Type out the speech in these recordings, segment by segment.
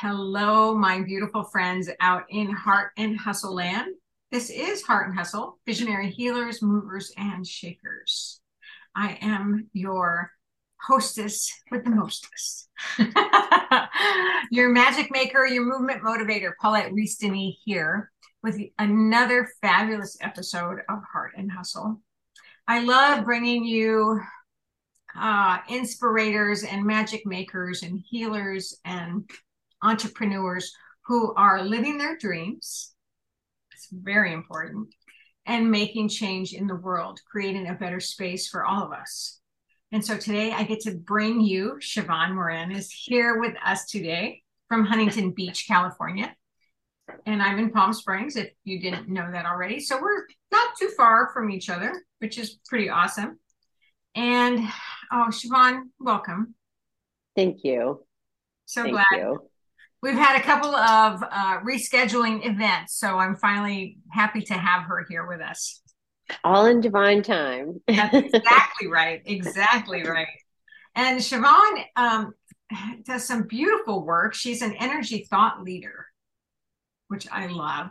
Hello, my beautiful friends out in Heart and Hustle land. This is Heart and Hustle, visionary healers, movers, and shakers. I am your hostess with the mostest. your magic maker, your movement motivator, Paulette Rees-Denis here with another fabulous episode of Heart and Hustle. I love bringing you uh, inspirators and magic makers and healers and entrepreneurs who are living their dreams. It's very important. And making change in the world, creating a better space for all of us. And so today I get to bring you, Sheevaun Moran is here with us today from Huntington Beach, California. And I'm in Palm Springs, if you didn't know that already. So we're not too far from each other, which is pretty awesome. And oh, Sheevaun, welcome. Thank you. So Thank glad. You. We've had a couple of uh, rescheduling events, so I'm finally happy to have her here with us. All in divine time. That's exactly right. Exactly right. And Sheevaun um, does some beautiful work. She's an energy thought leader, which I love,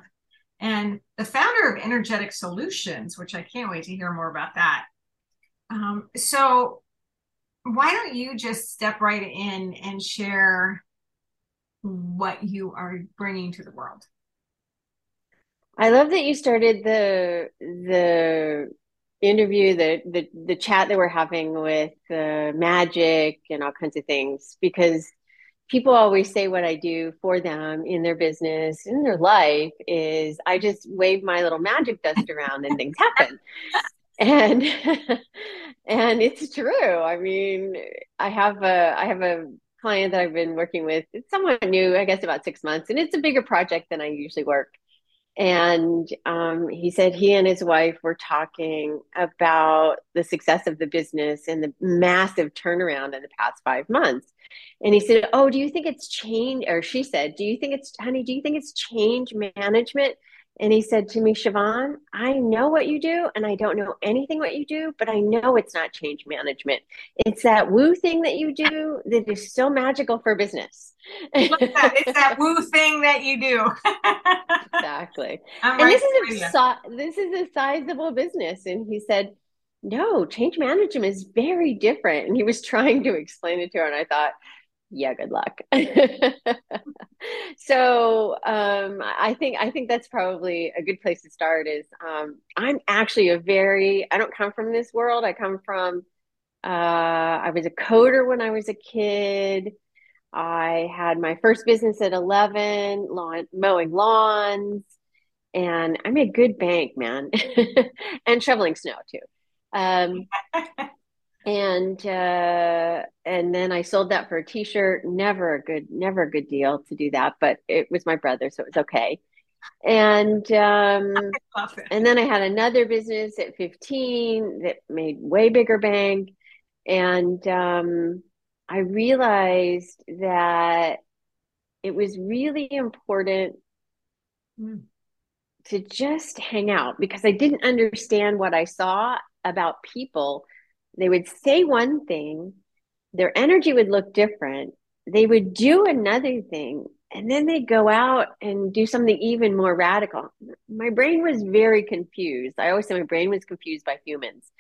and the founder of Energetic Solutions, which I can't wait to hear more about that. Um, so, why don't you just step right in and share what you are bringing to the world. I love that you started the the interview, the the the chat that we're having with the magic and all kinds of things because people always say what I do for them in their business, in their life is I just wave my little magic dust around and things happen. and and it's true. I mean, I have a I have a client that I've been working with. It's somewhat new, I guess about six months, and it's a bigger project than I usually work. And um, he said he and his wife were talking about the success of the business and the massive turnaround in the past five months. And he said, Oh, do you think it's change? Or she said, Do you think it's, honey, do you think it's change management? And he said to me, Sheevaun, I know what you do, and I don't know anything what you do, but I know it's not change management. It's that woo thing that you do that is so magical for business. that. It's that woo thing that you do. exactly. I'm and right this is a this is a sizable business. And he said, No, change management is very different. And he was trying to explain it to her, and I thought, yeah good luck so um, i think i think that's probably a good place to start is um, i'm actually a very i don't come from this world. I come from uh, i was a coder when i was a kid. I had my first business at 11 lawn mowing lawns and i made good bank man and shoveling snow too. Um, and uh, and then I sold that for a T-shirt. Never a good, never a good deal to do that, but it was my brother, so it was okay. And um, and then I had another business at 15 that made way bigger bank, and um, I realized that it was really important mm. to just hang out because I didn't understand what I saw about people they would say one thing, their energy would look different. They would do another thing, and then they'd go out and do something even more radical. My brain was very confused. I always say my brain was confused by humans.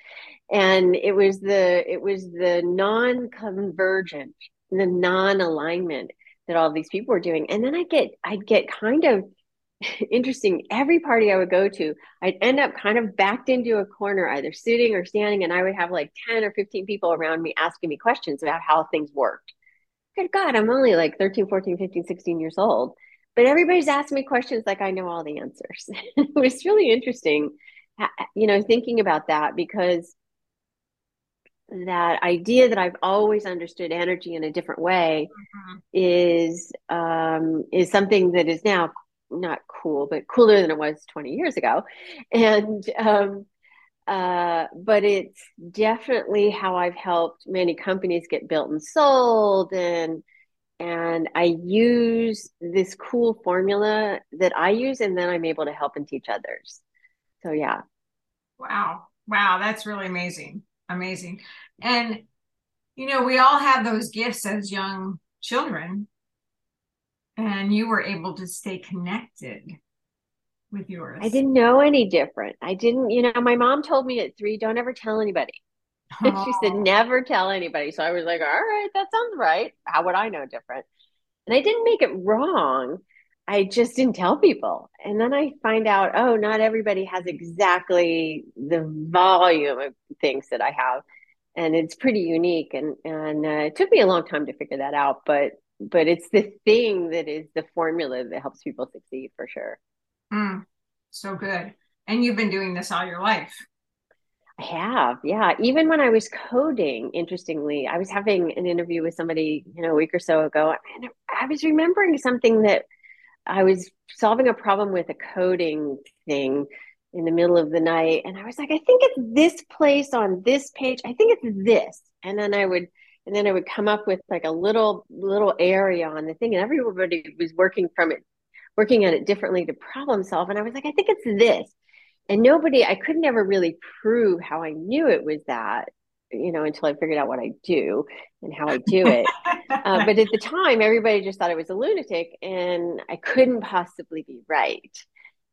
And it was the it was the non-convergent, the non-alignment that all these people were doing. And then I get I'd get kind of interesting. Every party I would go to, I'd end up kind of backed into a corner, either sitting or standing, and I would have like 10 or 15 people around me asking me questions about how things worked. Good God, I'm only like 13, 14, 15, 16 years old. But everybody's asking me questions like I know all the answers. it was really interesting, you know, thinking about that because that idea that I've always understood energy in a different way mm-hmm. is um, is something that is now not cool, but cooler than it was 20 years ago. And, um, uh, but it's definitely how I've helped many companies get built and sold. And, and I use this cool formula that I use, and then I'm able to help and teach others. So, yeah. Wow. Wow. That's really amazing. Amazing. And, you know, we all have those gifts as young children And you were able to stay connected with yours. I didn't know any different. I didn't, you know, my mom told me at three, don't ever tell anybody. Oh. she said, never tell anybody. So I was like, all right, that sounds right. How would I know different? And I didn't make it wrong. I just didn't tell people. And then I find out, oh, not everybody has exactly the volume of things that I have. And it's pretty unique. And, and uh, it took me a long time to figure that out. But, but it's the thing that is the formula that helps people succeed for sure. Mm, so good. And you've been doing this all your life. I have, yeah. Even when I was coding, interestingly, I was having an interview with somebody, you know, a week or so ago, and I was remembering something that I was solving a problem with a coding thing in the middle of the night, and I was like, I think it's this place on this page. I think it's this, and then I would, and then I would come up with like a little little area on the thing, and everybody was working from it, working at it differently to problem solve, and I was like, I think it's this. And nobody i could never really prove how i knew it was that you know until i figured out what i do and how i do it. Uh, but at the time everybody just thought i was a lunatic and i couldn't possibly be right.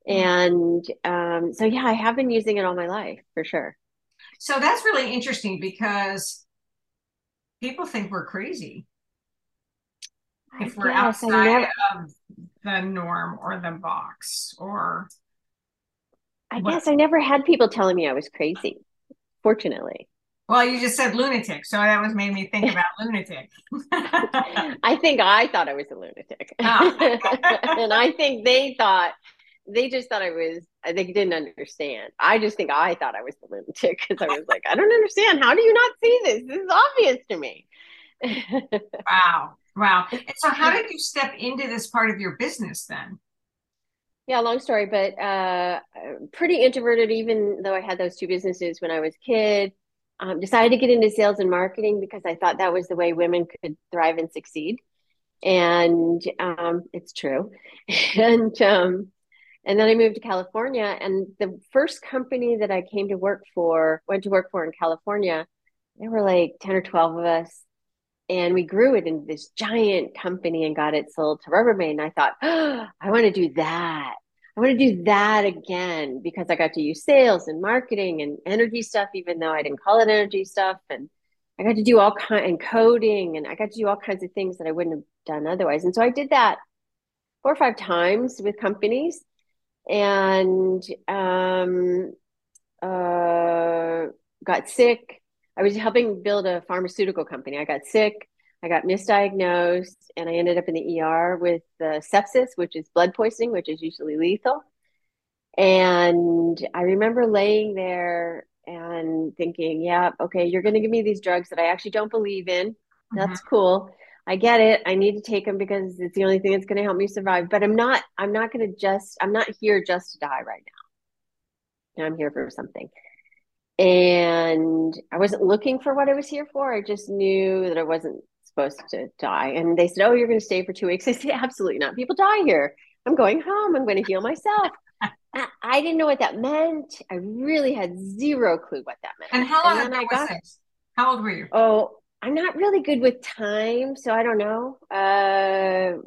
And um, so yeah i have been using it all my life for sure. So that's really interesting because people think we're crazy if we're outside of the norm or the box or I what? guess I never had people telling me I was crazy, fortunately. Well, you just said lunatic, so that was made me think about lunatic. I think I thought I was a lunatic. Oh. and I think they thought they just thought I was they didn't understand. I just think I thought I was the lunatic because I was like, I don't understand. How do you not see this? This is obvious to me. wow. Wow. And so how did you step into this part of your business then? Yeah, long story, but uh, pretty introverted, even though I had those two businesses when I was a kid. Um, decided to get into sales and marketing because I thought that was the way women could thrive and succeed. And um, it's true. and um, and then I moved to California. And the first company that I came to work for, went to work for in California, there were like 10 or 12 of us. And we grew it into this giant company and got it sold to Rubbermaid. And I thought, oh, I want to do that. I want to do that again because I got to use sales and marketing and energy stuff, even though I didn't call it energy stuff. And I got to do all kind and coding and I got to do all kinds of things that I wouldn't have done otherwise. And so I did that four or five times with companies and um, uh, got sick. I was helping build a pharmaceutical company. I got sick. I got misdiagnosed and I ended up in the ER with the sepsis, which is blood poisoning, which is usually lethal. And I remember laying there and thinking, yeah, okay, you're going to give me these drugs that I actually don't believe in. That's mm-hmm. cool. I get it. I need to take them because it's the only thing that's going to help me survive. But I'm not, I'm not going to just, I'm not here just to die right now. I'm here for something. And I wasn't looking for what I was here for. I just knew that I wasn't supposed to die. And they said, Oh, you're going to stay for two weeks. I said, Absolutely not. People die here. I'm going home. I'm going to heal myself. I didn't know what that meant. I really had zero clue what that meant. And how long and I got, this? How old were you? Oh, I'm not really good with time, so I don't know. Uh,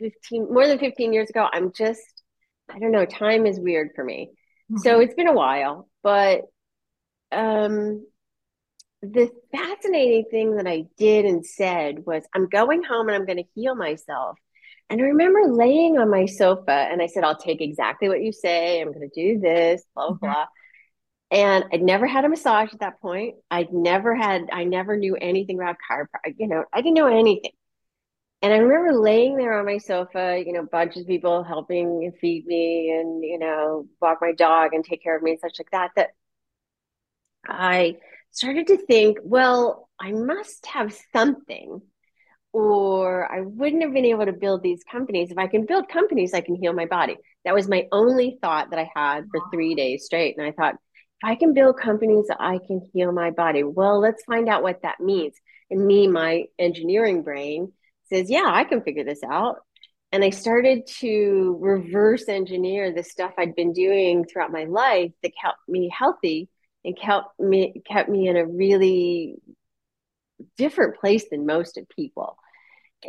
15, more than 15 years ago. I'm just, I don't know. Time is weird for me. Mm-hmm. So it's been a while, but um, the fascinating thing that I did and said was, I'm going home and I'm going to heal myself. And I remember laying on my sofa and I said, I'll take exactly what you say. I'm going to do this, blah, blah, mm-hmm. blah. And I'd never had a massage at that point. I'd never had, I never knew anything about chiropractic. You know, I didn't know anything. And I remember laying there on my sofa, you know, bunch of people helping feed me and, you know, walk my dog and take care of me and such like that, that I started to think, well, I must have something, or I wouldn't have been able to build these companies. If I can build companies, I can heal my body. That was my only thought that I had for three days straight. And I thought, I can build companies, I can heal my body. Well, let's find out what that means. And me, my engineering brain says, yeah, I can figure this out. And I started to reverse engineer the stuff I'd been doing throughout my life that kept me healthy and kept me kept me in a really different place than most of people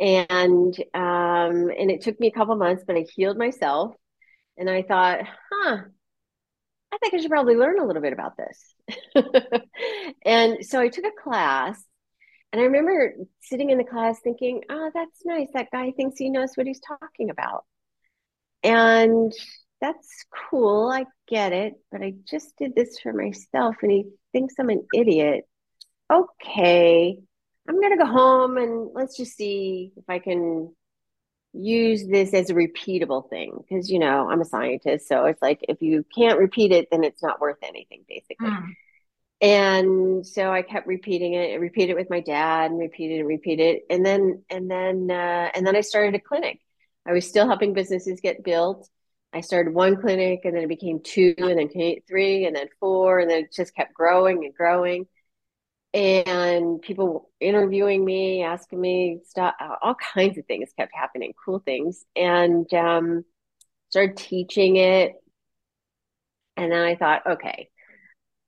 and um, and it took me a couple months, but I healed myself, and I thought, huh, I think I should probably learn a little bit about this. and so I took a class, and I remember sitting in the class thinking, oh, that's nice. That guy thinks he knows what he's talking about, and that's cool. I get it, but I just did this for myself, and he thinks I'm an idiot. Okay I'm going to go home and let's just see if I can use this as a repeatable thing because you know I'm a scientist so it's like if you can't repeat it then it's not worth anything basically. Mm. and so I kept repeating it and repeat it with my dad and repeat it and repeat it and then and then uh, and then I started a clinic. I was still helping businesses get built. I started one clinic and then it became two and then three and then four and then it just kept growing and growing and people interviewing me, asking me stuff, all kinds of things kept happening, cool things, and um, started teaching it. And then I thought, okay,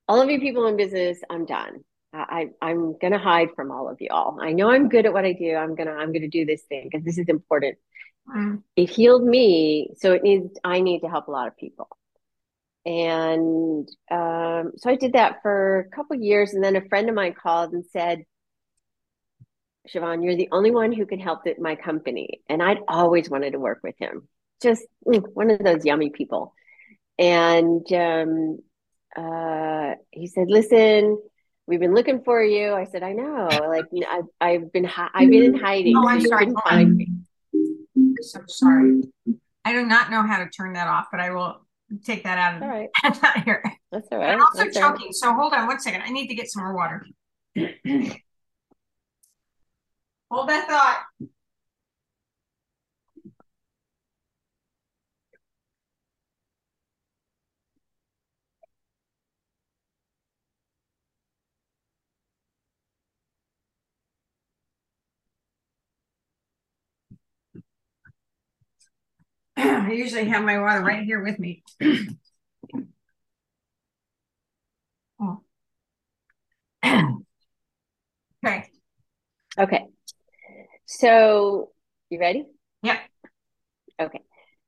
all of you people in business, I'm done. I, I'm gonna hide from all of you all. I know I'm good at what I do. I'm gonna I'm gonna do this thing because this is important. Mm. It healed me, so it needs I need to help a lot of people. And um, so I did that for a couple years. And then a friend of mine called and said, Sheevaun, you're the only one who can help my company. And I'd always wanted to work with him. Just mm, one of those yummy people. And um, uh, he said, listen, we've been looking for you. I said, I know. Like I've, I've been, hi- I've been in hiding. Oh, I'm sorry. I'm so sorry. I do not know how to turn that off, but I will take that out of all right. here. That's all right. I'm also That's choking. Right. So hold on one second. I need to get some more water. hold that thought. I usually have my water right here with me. oh. okay. Okay. So you ready? Yep. Okay.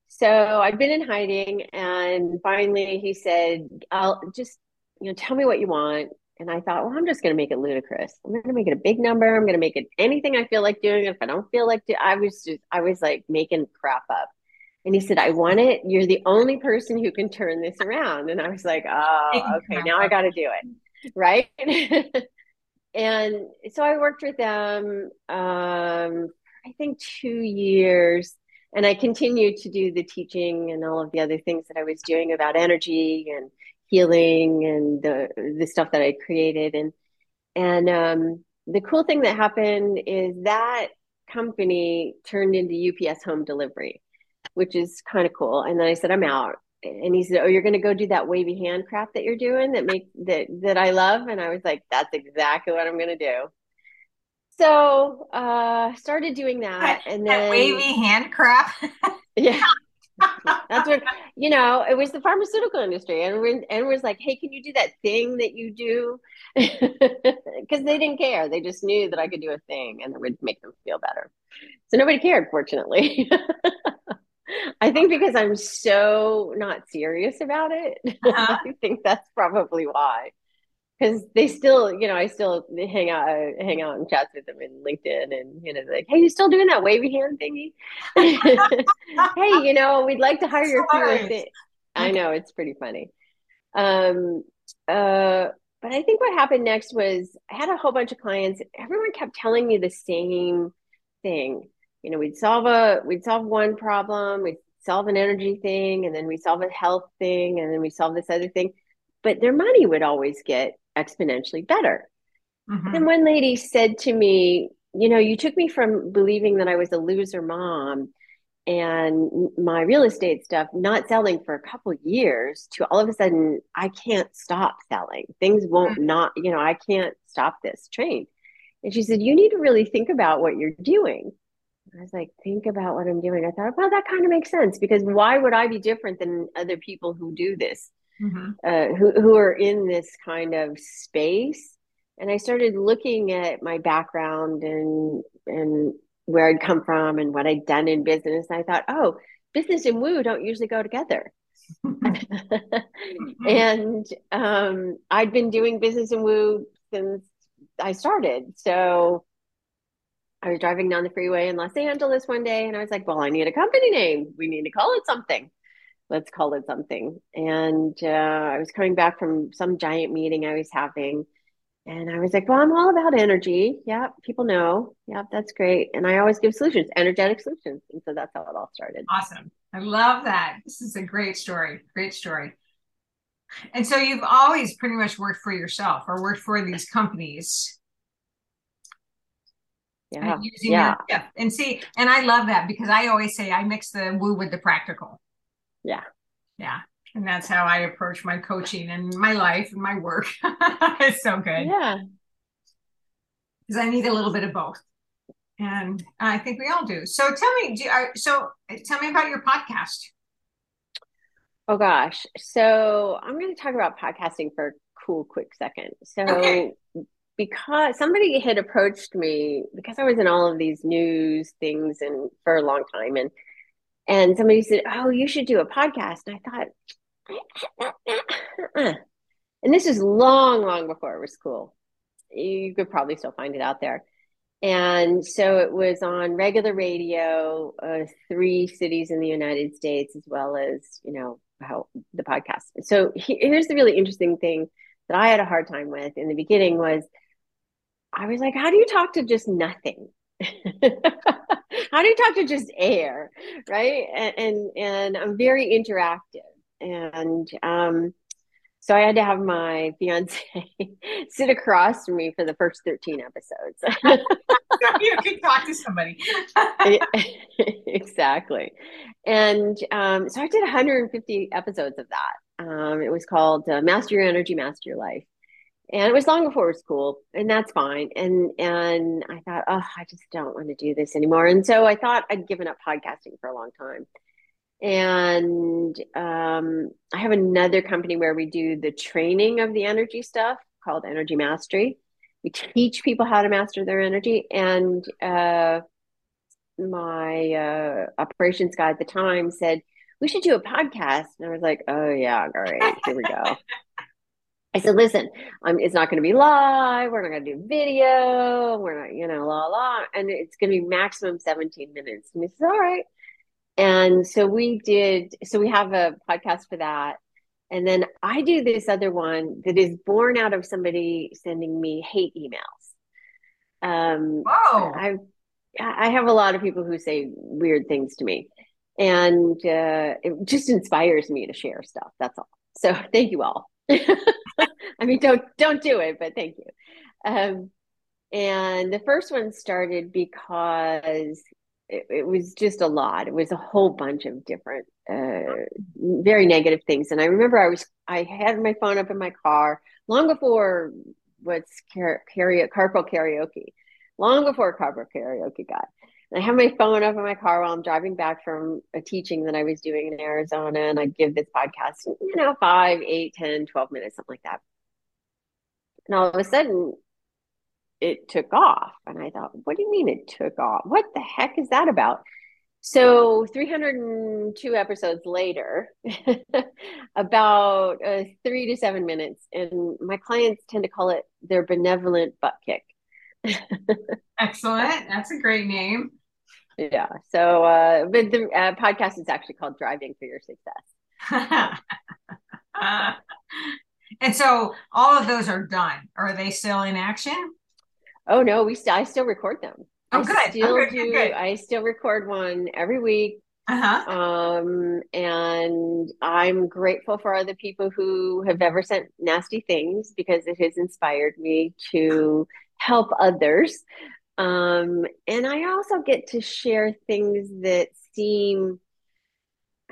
So I've been in hiding and finally he said, I'll just, you know, tell me what you want. And I thought, well, I'm just going to make it ludicrous. I'm going to make it a big number. I'm going to make it anything I feel like doing. If I don't feel like do, I was just, I was like making crap up. And he said, I want it. You're the only person who can turn this around. And I was like, oh, okay, now I got to do it. Right. and so I worked with them, um, I think two years. And I continued to do the teaching and all of the other things that I was doing about energy and healing and the, the stuff that I created. And, and um, the cool thing that happened is that company turned into UPS home delivery which is kind of cool. And then I said, I'm out. And he said, Oh, you're gonna go do that wavy hand crap that you're doing that make that that I love. And I was like, That's exactly what I'm gonna do. So uh started doing that and then that wavy hand crap. yeah. That's what you know. It was the pharmaceutical industry, and and was like, "Hey, can you do that thing that you do?" Because they didn't care. They just knew that I could do a thing, and it would make them feel better. So nobody cared, fortunately. I think because I'm so not serious about it. Uh-huh. I think that's probably why. Because they still, you know, I still hang out, hang out and chat with them in LinkedIn, and you know, like, hey, you still doing that wavy hand thingy? hey, you know, we'd like to hire you for a thing. I know it's pretty funny. Um, uh, but I think what happened next was I had a whole bunch of clients. Everyone kept telling me the same thing you know, we'd solve a we'd solve one problem, we'd solve an energy thing, and then we solve a health thing, and then we solve this other thing. But their money would always get exponentially better. Mm-hmm. And one lady said to me, you know, you took me from believing that I was a loser mom and my real estate stuff not selling for a couple years to all of a sudden I can't stop selling. Things won't mm-hmm. not, you know, I can't stop this train. And she said, You need to really think about what you're doing. I was like, think about what I'm doing. I thought, well, that kind of makes sense because why would I be different than other people who do this, mm-hmm. uh, who who are in this kind of space? And I started looking at my background and and where I'd come from and what I'd done in business. And I thought, oh, business and woo don't usually go together. and um, I'd been doing business and woo since I started. So I was driving down the freeway in Los Angeles one day and I was like, well, I need a company name. We need to call it something. Let's call it something. And uh, I was coming back from some giant meeting I was having. And I was like, well, I'm all about energy. Yeah, people know. Yeah, that's great. And I always give solutions, energetic solutions. And so that's how it all started. Awesome. I love that. This is a great story. Great story. And so you've always pretty much worked for yourself or worked for these companies. Yeah. And using yeah. And see, and I love that because I always say I mix the woo with the practical. Yeah. Yeah. And that's how I approach my coaching and my life and my work. it's so good. Yeah. Because I need a little bit of both. And I think we all do. So tell me, do, uh, so tell me about your podcast. Oh gosh. So I'm going to talk about podcasting for a cool quick second. So okay. Because somebody had approached me because I was in all of these news things and for a long time and and somebody said, "Oh, you should do a podcast." And I thought uh, uh, uh, and this is long long before it was cool. You could probably still find it out there. And so it was on regular radio, uh, three cities in the United States, as well as, you know, how the podcast. So he, here's the really interesting thing that I had a hard time with in the beginning was I was like, how do you talk to just nothing? how do you talk to just air? Right. And, and, and I'm very interactive. And um, so I had to have my fiance sit across from me for the first 13 episodes. you can talk to somebody. exactly. And um, so I did 150 episodes of that. Um, it was called uh, Master Your Energy, Master Your Life. And it was long before it was cool, and that's fine. And and I thought, oh, I just don't want to do this anymore. And so I thought I'd given up podcasting for a long time. And um, I have another company where we do the training of the energy stuff called Energy Mastery. We teach people how to master their energy. And uh, my uh, operations guy at the time said, We should do a podcast. And I was like, Oh, yeah, great. Here we go. I said, listen, um, it's not going to be live. We're not going to do video. We're not, you know, la la. And it's going to be maximum 17 minutes. And he says, all right. And so we did, so we have a podcast for that. And then I do this other one that is born out of somebody sending me hate emails. Um, Whoa. I, I have a lot of people who say weird things to me. And uh, it just inspires me to share stuff. That's all. So thank you all. I mean, don't don't do it, but thank you. Um, and the first one started because it, it, was just a lot. It was a whole bunch of different, uh, very negative things. And I remember I was, I had my phone up in my car long before what's car- karaoke, carpool karaoke, long before carpool karaoke got. And I have my phone up in my car while I'm driving back from a teaching that I was doing in Arizona. And I give this podcast, you know, five, eight, 10, 12 minutes, something like that. And all of a sudden, it took off. And I thought, what do you mean it took off? What the heck is that about? So 302 episodes later, about uh, three to seven minutes, and my clients tend to call it their benevolent butt kick. Excellent. That's a great name. Yeah. So, uh, but the uh, podcast is actually called Driving for Your Success. and so all of those are done. Are they still in action? Oh no, we still I still record them. Oh, good. I still oh, good, do. Good. I still record one every week. Uh-huh. Um, and I'm grateful for the people who have ever sent nasty things because it has inspired me to help others. Um, and I also get to share things that seem,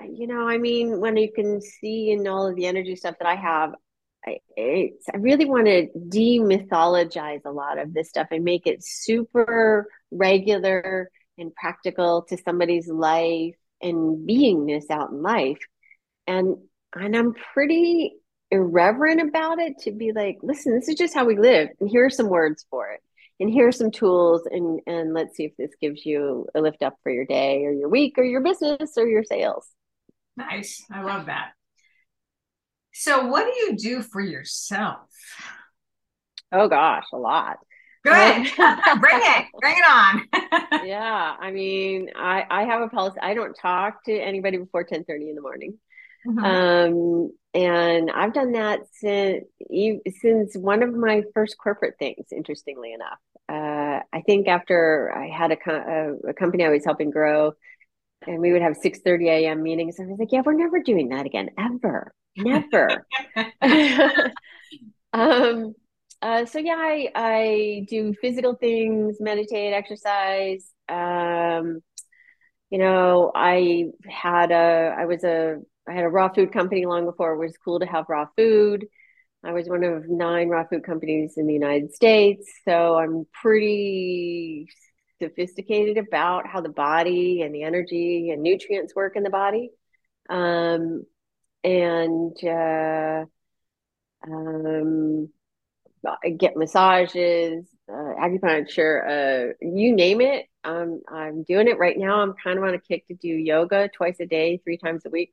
you know, I mean, when you can see in all of the energy stuff that I have, I, I really want to demythologize a lot of this stuff and make it super regular and practical to somebody's life and beingness out in life. And and I'm pretty irreverent about it to be like, listen, this is just how we live, and here are some words for it. and here are some tools and and let's see if this gives you a lift up for your day or your week or your business or your sales. Nice. I love that. So what do you do for yourself? Oh gosh a lot. Good. Bring it. Bring it on. Yeah i mean i i have a policy. I don't talk to anybody before 10 30 in the morning. Mm-hmm. um and I've done that since since one of my first corporate things. Interestingly enough, uh, I think after I had a, a, a, company I was helping grow, and we would have six thirty a.m. meetings. I was like, "Yeah, we're never doing that again, ever, never." um, uh, so yeah, I I do physical things, meditate, exercise. Um, you know, I had a I was a I had a raw food company long before it was cool to have raw food. I was one of nine raw food companies in the United States. So I'm pretty sophisticated about how the body and the energy and nutrients work in the body. Um, and uh, um, I get massages, uh, acupuncture, uh, you name it. Um, I'm doing it right now. I'm kind of on a kick to do yoga twice a day, three times a week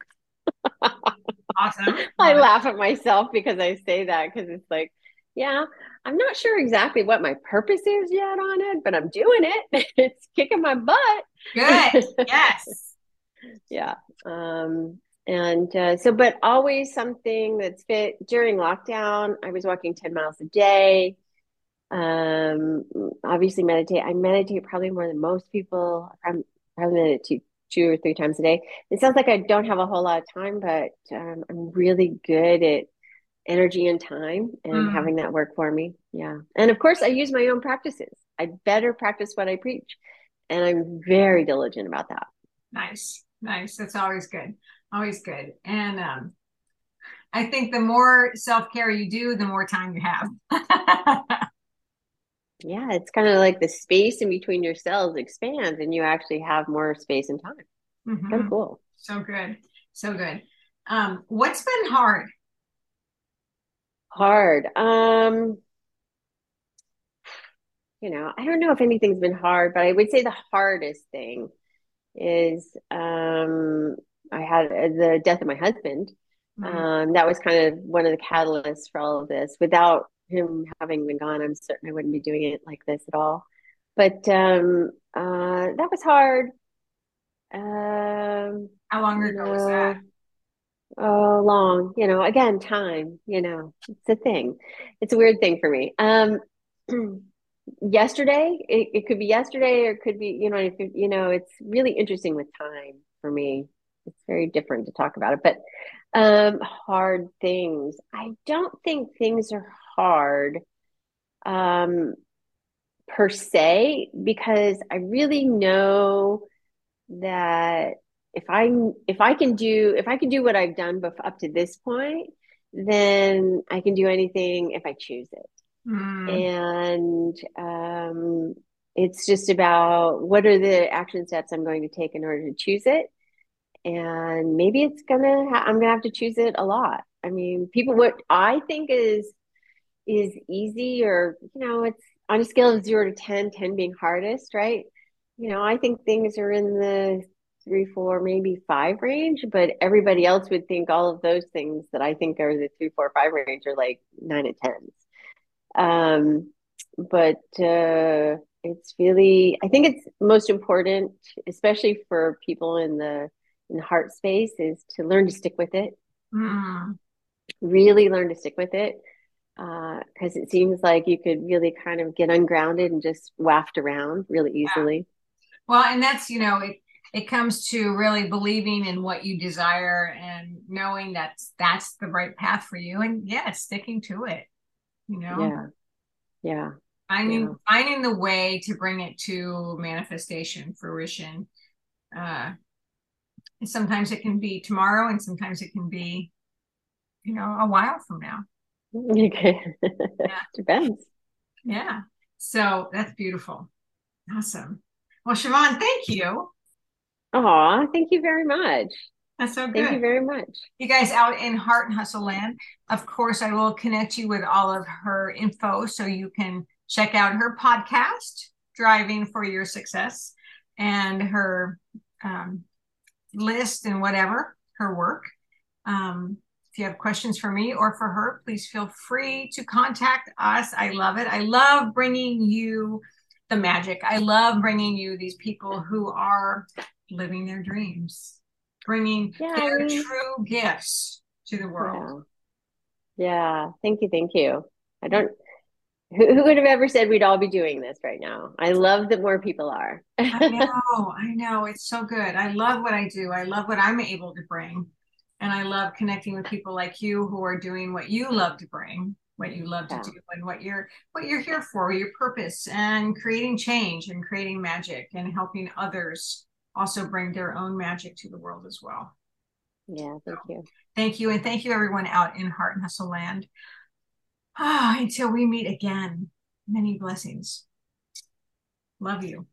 awesome. I laugh at myself because I say that because it's like, yeah, I'm not sure exactly what my purpose is yet on it, but I'm doing it. it's kicking my butt. Good. Yes. yeah. Um, and uh, so, but always something that's fit during lockdown. I was walking 10 miles a day. Um, obviously meditate. I meditate probably more than most people. I'm probably meditate two or three times a day. It sounds like I don't have a whole lot of time, but um, I'm really good at energy and time and mm. having that work for me. Yeah. And of course, I use my own practices. I better practice what I preach. And I'm very diligent about that. Nice. Nice. That's always good. Always good. And um, I think the more self care you do, the more time you have. yeah, it's kind of like the space in between your cells expands and you actually have more space and time. Mm-hmm. Of cool. So good. So good. Um, what's been hard? Hard. Um, you know, I don't know if anything's been hard, but I would say the hardest thing is um, I had the death of my husband. Mm-hmm. Um, that was kind of one of the catalysts for all of this. Without him having been gone, I'm certain I wouldn't be doing it like this at all. But um, uh, that was hard. Um, How long ago know, was that? Oh, long. You know, again, time. You know, it's a thing. It's a weird thing for me. Um, yesterday, it, it could be yesterday, or it could be, you know, if, you know, it's really interesting with time for me. It's very different to talk about it, but um, hard things. I don't think things are hard um, per se because I really know that if I if I can do if I can do what I've done before, up to this point, then I can do anything if I choose it. Mm. And um, it's just about what are the action steps I'm going to take in order to choose it. And maybe it's gonna ha- I'm gonna have to choose it a lot. I mean, people what I think is is easy or you know it's on a scale of zero to 10 10 being hardest right? You know i think things are in the three four maybe five range but everybody else would think all of those things that i think are the three four five range are like nine and tens. Um but uh it's really i think it's most important especially for people in the in the heart space is to learn to stick with it. Mm. really learn to stick with it because uh, it seems like you could really kind of get ungrounded and just waft around really easily. Yeah. Well, and that's you know it it comes to really believing in what you desire and knowing that that's the right path for you, and yeah, sticking to it. You know. Yeah. Yeah. Finding yeah. finding the way to bring it to manifestation, fruition. Uh, and sometimes it can be tomorrow, and sometimes it can be, you know, a while from now. Okay. Yeah. Depends. Yeah. So that's beautiful. Awesome. Well, Sheevaun, thank you. Oh, thank you very much. That's so good. Thank you very much. You guys out in Heart and Hustle Land. Of course, I will connect you with all of her info so you can check out her podcast, Driving for Your Success, and her um, list and whatever, her work. Um, if you have questions for me or for her, please feel free to contact us. I love it. I love bringing you the magic. I love bringing you these people who are living their dreams, bringing yeah, their true gifts to the world. Yeah. yeah. Thank you. Thank you. I don't, who, who would have ever said we'd all be doing this right now? I love that more people are. I know. I know. It's so good. I love what I do. I love what I'm able to bring and I love connecting with people like you who are doing what you love to bring, what you love to do, and what you're what you're here for, your purpose, and creating change and creating magic and helping others also bring their own magic to the world as well. Yeah, thank you. Thank you, and thank you everyone out in Heart and Hustle Land. Ah, until we meet again, many blessings. Love you.